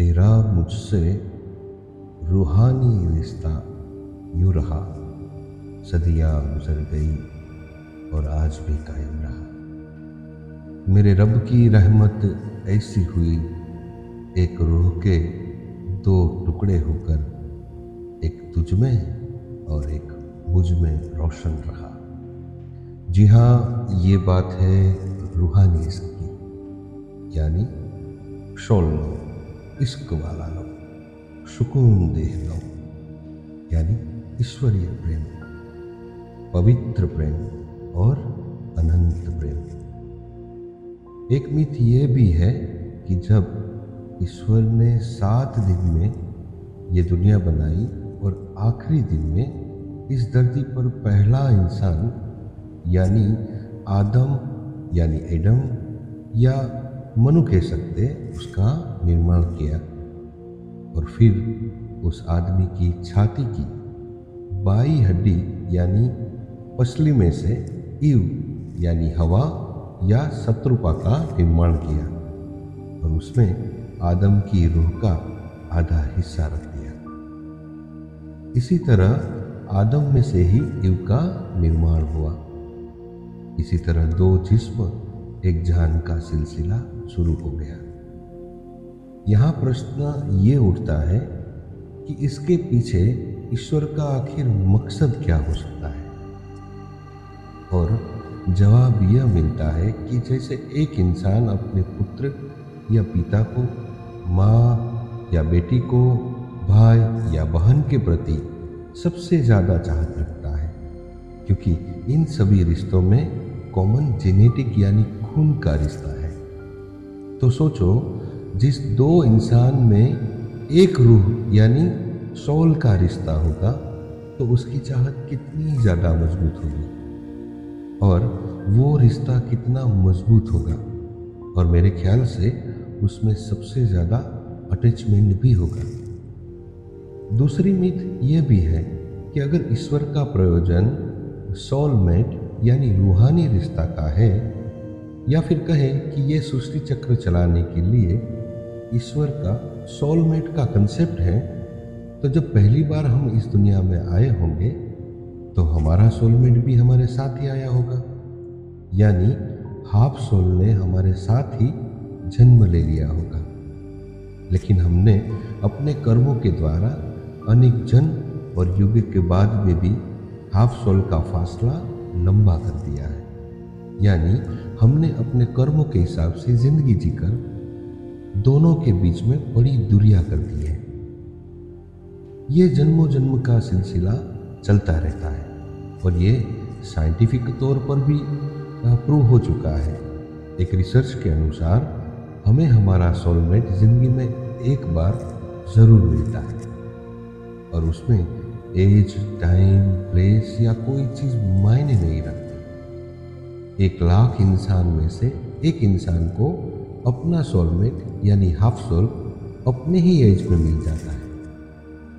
तेरा मुझसे रूहानी रिश्ता यूँ रहा। सदियाँ गुजर गई और आज भी कायम रहा। मेरे रब की रहमत ऐसी हुई, एक रूह के दो टुकड़े होकर एक तुझ में और एक मुझमें रोशन रहा। जी हाँ ये बात है रूहानी इश्क की यानी शोल इश्क वाला लो, सुकून देह लो, यानी ईश्वरीय प्रेम, पवित्र प्रेम और अनंत प्रेम। एक मिथ ये भी है कि जब ईश्वर ने सात दिन में ये दुनिया बनाई और आखिरी दिन में इस धरती पर पहला इंसान, यानी आदम, यानी एडम या मनु कह सकते उसका निर्माण किया और फिर उस आदमी की छाती की बाई हड्डी यानी पसली में से ईव यानी हवा या शत्रुपा का निर्माण किया और उसमें आदम की रूह का आधा हिस्सा रख दिया। इसी तरह आदम में से ही ईव का निर्माण हुआ। इसी तरह दो जिस्म एक जान का सिलसिला शुरू हो गया। यहाँ प्रश्न ये उठता है कि इसके पीछे ईश्वर का आखिर मकसद क्या हो सकता है? और जवाब यह मिलता है कि जैसे एक इंसान अपने पुत्र या पिता को, माँ या बेटी को, भाई या बहन के प्रति सबसे ज़्यादा चाहत रखता है, क्योंकि इन सभी रिश्तों में कॉमन जेनेटिक यानी खून का रिश्ता है। तो सोचो जिस दो इंसान में एक रूह, यानी सोल का रिश्ता होगा तो उसकी चाहत कितनी ज़्यादा मज़बूत होगी। और वो रिश्ता कितना मज़बूत होगा। और मेरे ख्याल से उसमें सबसे ज़्यादा अटैचमेंट भी होगा। दूसरी मिथ ये भी है कि अगर ईश्वर का प्रयोजन सोलमेट यानी रूहानी रिश्ता का है, या फिर कहें कि ये सृष्टि चक्र चलाने के लिए ईश्वर का सोलमेट का कंसेप्ट है तो जब पहली बार हम इस दुनिया में आए होंगे तो हमारा सोलमेट भी हमारे साथ ही आया होगा। यानी हाफ़ सोल ने हमारे साथ ही जन्म ले लिया होगा। लेकिन हमने अपने कर्मों के द्वारा अनेक जन्म और युग के बाद में भी हाफ़ सोल का फासला लंबा कर दिया है। यानी हमने अपने कर्मों के हिसाब से ज़िंदगी जीकर दोनों के बीच में बड़ी दूरियाँ कर दी है। ये जन्मों जन्म का सिलसिला चलता रहता है और ये साइंटिफिक तौर पर भी प्रूव हो चुका है। एक रिसर्च के अनुसार हमें हमारा सोलमेट ज़िंदगी में एक बार ज़रूर मिलता है और उसमें एज टाइम प्लेस या कोई चीज़ मायने नहीं रखती। एक लाख इंसान में से एक इंसान को अपना सोलमेट यानी हाफ़ सोल अपने ही एज में मिल जाता है।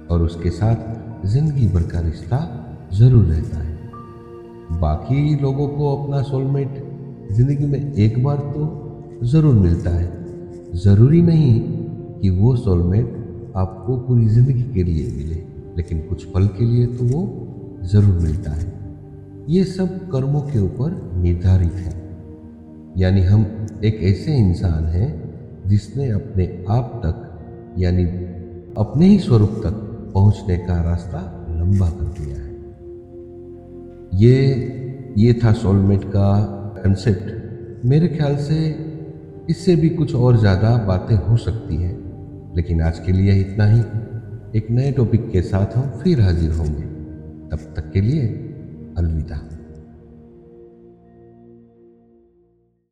और उसके साथ ज़िंदगी भर का रिश्ता ज़रूर रहता है। बाकी लोगों को अपना सोलमेट ज़िंदगी में एक बार तो ज़रूर मिलता है। ज़रूरी नहीं कि वो सोलमेट आपको पूरी ज़िंदगी के लिए मिले, लेकिन कुछ पल के लिए तो वो ज़रूर मिलता है। ये सब कर्मों के ऊपर निर्धारित है। यानी हम एक ऐसे इंसान हैं जिसने अपने आप तक, यानी अपने ही स्वरूप तक पहुँचने का रास्ता लंबा कर दिया है। ये ये था सोलमेट का कंसेप्ट मेरे ख्याल से इससे भी कुछ और ज़्यादा बातें हो सकती हैं, लेकिन आज के लिए इतना ही। एक नए टॉपिक के साथ हम फिर हाजिर होंगे। तब तक के लिए अलविदा।